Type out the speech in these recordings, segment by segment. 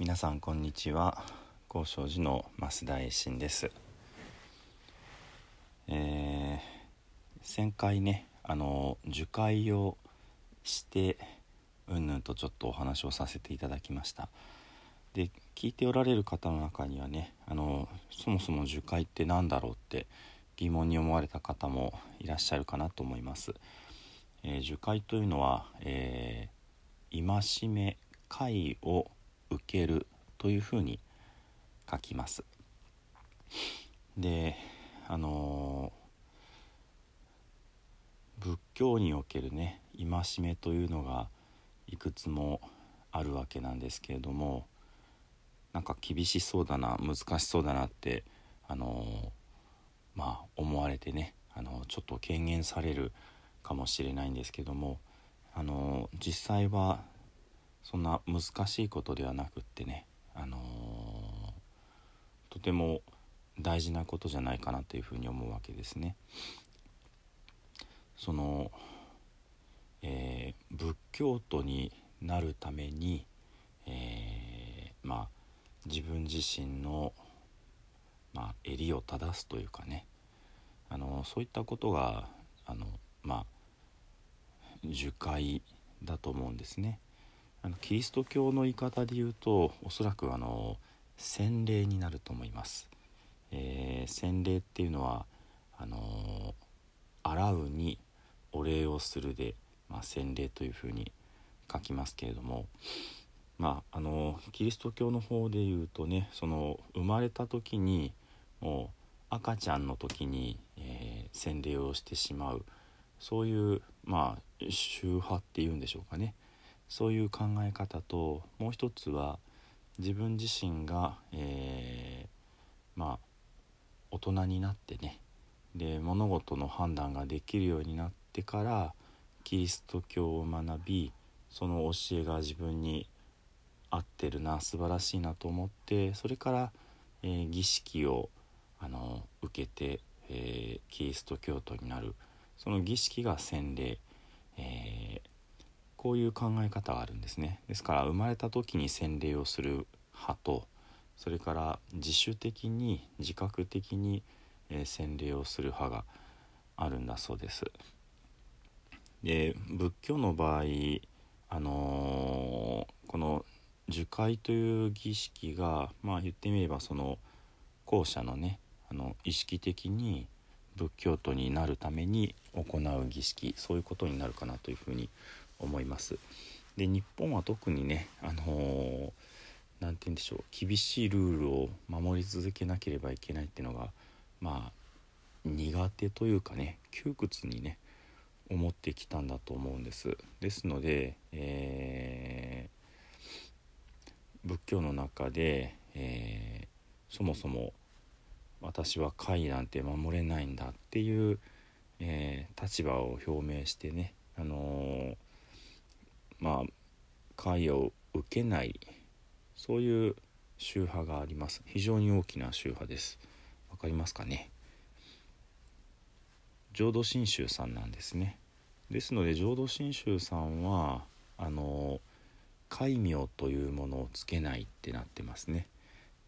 皆さんこんにちは。高尚寺の増田栄信です。えー、先回ねあの受会をしてうんぬんとちょっとお話をさせていただきました。で聞いておられる方の中にはねあのそもそも受会って何だろうって疑問に思われた方もいらっしゃるかなと思います、えー、受会というのは、えー、戒め会を受けるというふうに書きます。であのー、仏教におけるね戒めというのがいくつもあるわけなんですけれどもなんか厳しそうだな難しそうだなってあのー、まあ思われてねあのちょっと軽減されるかもしれないんですけどもあの実際はそんな難しいことではなくってね、あのー、とても大事なことじゃないかなというふうに思うわけですね。その、えー、仏教徒になるために、えー、まあ自分自身の、まあ、襟を正すというかねあのそういったことがあのまあ樹海だと思うんですね。あのキリスト教の言い方で言うとおそらくあの洗礼になると思います。えー、洗礼っていうのはあの洗うにお礼をするで、まあ、洗礼というふうに書きますけれどもまああのキリスト教の方で言うとねその生まれた時にもう赤ちゃんの時に、えー、洗礼をしてしまうそういうまあ宗派っていうんでしょうかねそういう考え方ともう一つは自分自身が、えー、まあ大人になってねで物事の判断ができるようになってからキリスト教を学びその教えが自分に合ってるな素晴らしいなと思ってそれから、えー、儀式をあの受けて、えー、キリスト教徒になる。その儀式が洗礼、えー、こういう考え方があるんですねですから生まれた時に洗礼をする派とそれから自主的に自覚的に、えー、洗礼をする派があるんだそうです。で仏教の場合、あのー、この受戒という儀式がまあ言ってみればその後者のねあの意識的に仏教徒になるために行う儀式そういうことになるかなというふうに思います。思います。で日本は特にねあのー何て言うんでしょう厳しいルールを守り続けなければいけないっていうのがまあ苦手というかね窮屈にね思ってきたんだと思うんです。ですので、えー、仏教の中で、えー、そもそも私は戒なんて守れないんだっていう、えー、立場を表明してね、あのまあ戒を受けないそういう宗派があります。非常に大きな宗派です。わかりますかね？浄土真宗さんなんですね。ですので浄土真宗さんはあの戒名というものをつけないってなってますね。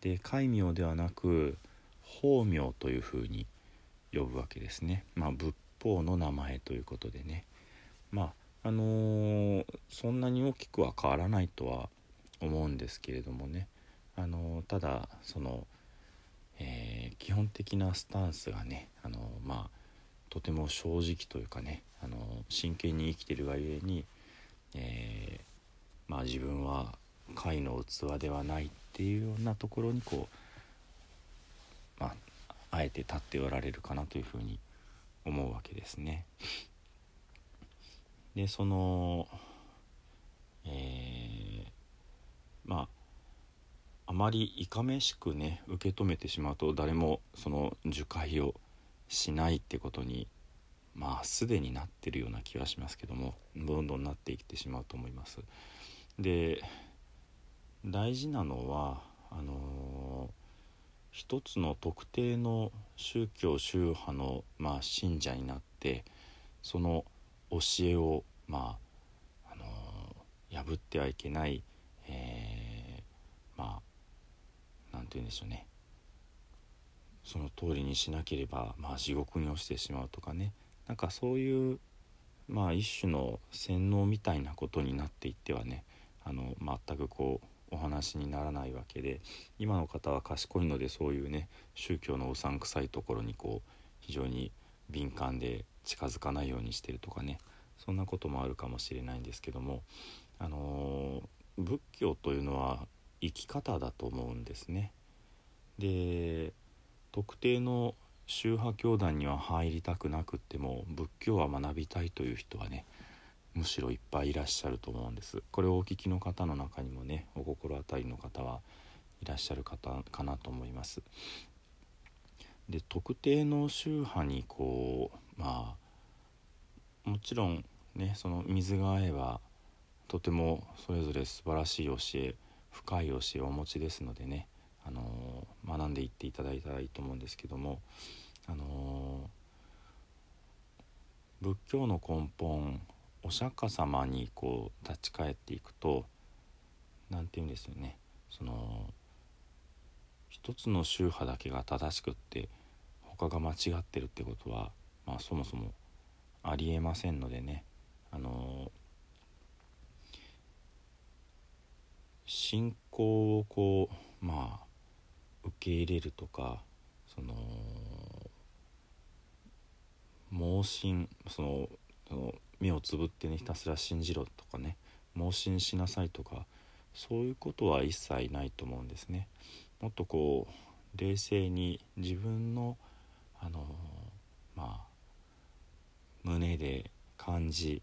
で戒名ではなく法名というふうに呼ぶわけですね。まあ仏法の名前ということでね。まああのー、そんなに大きくは変わらないとは思うんですけれどもねあのただその、えー、基本的なスタンスがねあのまあとても正直というかねあの真剣に生きてるがゆえに、え、まあ自分は貝の器ではないっていうようなところにこうまああえて立っておられるかなというふうに思うわけですね。でその、えーまああまりいかめしくね受け止めてしまうと誰もその受戒をしないってことにまあすでになってるような気はしますけどもどんどんなっていってしまうと思います。で大事なのはあのー、一つの特定の宗教宗派の、まあ、信者になってその教えを、まああのー、破ってはいけない、えーまあ何て言うんでしょうね。その通りにしなければ、まあ、地獄に落ちてしまうとかね。なんかそういう、まあ、一種の洗脳みたいなことになっていってはねあの全くこうお話にならないわけで今の方は賢いのでそういうね宗教のうさんくさいところにこう非常に敏感で近づかないようにしてるとかね。そんなこともあるかもしれないんですけども、あのー、仏教というのは生き方だと思うんですね。で特定の宗派教団には入りたくなくっても仏教は学びたいという人はねむしろいっぱいいらっしゃると思うんです。これをお聞きの方の中にもねお心当たりの方はいらっしゃる方かなと思います。で特定の宗派にこうまあもちろんねその水が合えばとてもそれぞれ素晴らしい教え深い教えをお持ちですのでねあの学んでいっていただいたらいいと思うんですけどもあの仏教の根本お釈迦様にこう立ち返っていくと何て言うんですよね。その一つの宗派だけが正しくって他が間違ってるってことは、まあ、そもそもありえませんのでねあの信仰をこうまあ受け入れるとかその盲信そのその目をつぶってねひたすら信じろとかね盲信しなさいとかそういうことは一切ないと思うんですね。もっとこう冷静に自分のあのまあ胸で感じ、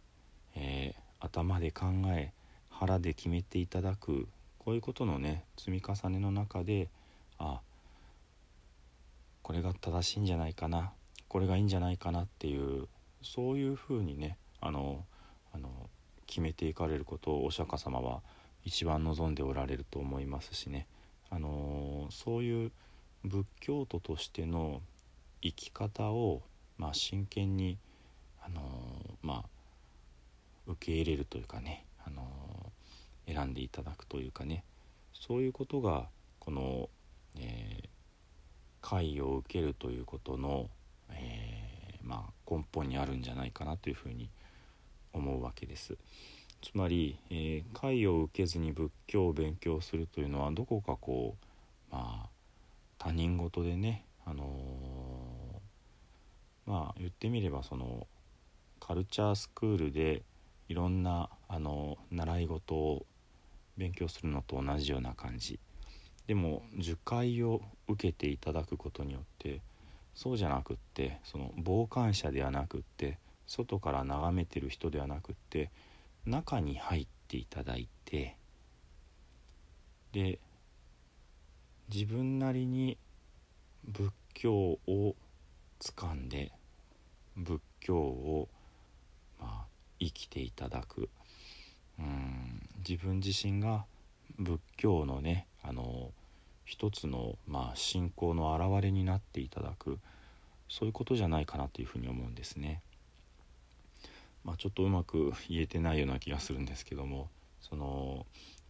えー、頭で考え腹で決めていただくこういうことのね積み重ねの中であこれが正しいんじゃないかなこれがいいんじゃないかなっていうそういうふうにねあのあの決めていかれることをお釈迦様は一番望んでおられると思いますしね。あのそういう仏教徒としての生き方を、まあ、真剣にあのまあ受け入れるというかねあの選んでいただくというかねそういうことがこのえー、解を受けるということの、えー、まあ、根本にあるんじゃないかなというふうに思うわけです。つまり、えー、解を受けずに仏教を勉強するというのはどこかこうまあ他人事でね、あのー、まあ言ってみればそのカルチャースクールでいろんなあの習い事を勉強するのと同じような感じ。でも受会を受けていただくことによってそうじゃなくってその傍観者ではなくって外から眺めてる人ではなくって中に入っていただいてで自分なりに仏教を掴んで仏教を、まあ、生きていただく。うん。自分自身が仏教のねあの一つの、まあ、信仰の表れになっていただく。そういうことじゃないかなというふうに思うんですね。まあ、ちょっとうまく言えてないような気がするんですけども。その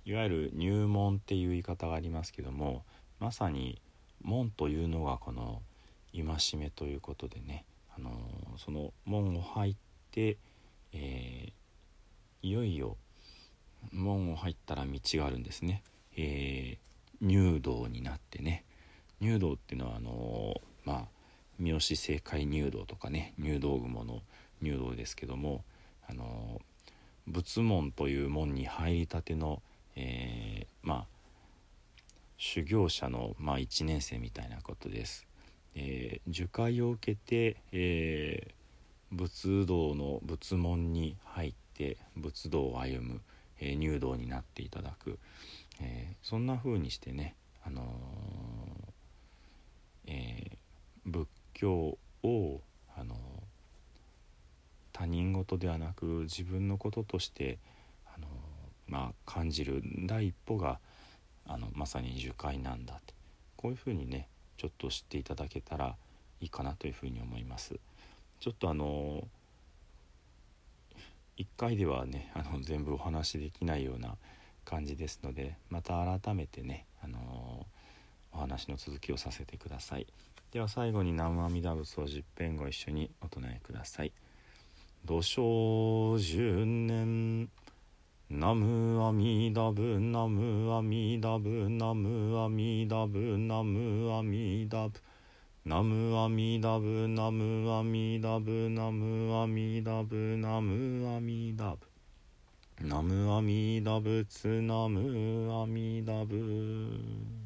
いわゆる入門っていう言い方がありますけども。まさに門というのがこの戒めということでね、あのその門を入って、いよいよ門を入ったら道があるんですね。えー入道になってね入道っていうのはあのまあ三好正解入道とかね入道雲の入道ですけどもあの仏門という門に入りたての、えー、まあ修行者の、まあ、1年生みたいなことです。えー、受戒を受けて、えー、仏道の仏門に入って仏道を歩む、えー、入道になっていただく、えー、そんな風にしてね、あの、え、仏教を、あの他人事ではなく自分のこととして、あのまあ、感じる第一歩があのまさに樹海なんだってこういうふうにねちょっと知っていただけたらいいかなというふうに思います。ちょっとあの1回ではね あの全部お話しできないような感じですのでまた改めてね、あのお話の続きをさせてください。では最後に南無阿弥陀仏を十遍ご一緒にお唱えください。土生十年ナムアミダブナムアミダブナムアミダブナムアミダブナムアミダブナムアミダブナムアミダブナムアミダブ。ナムアミダブツナムアミダブ。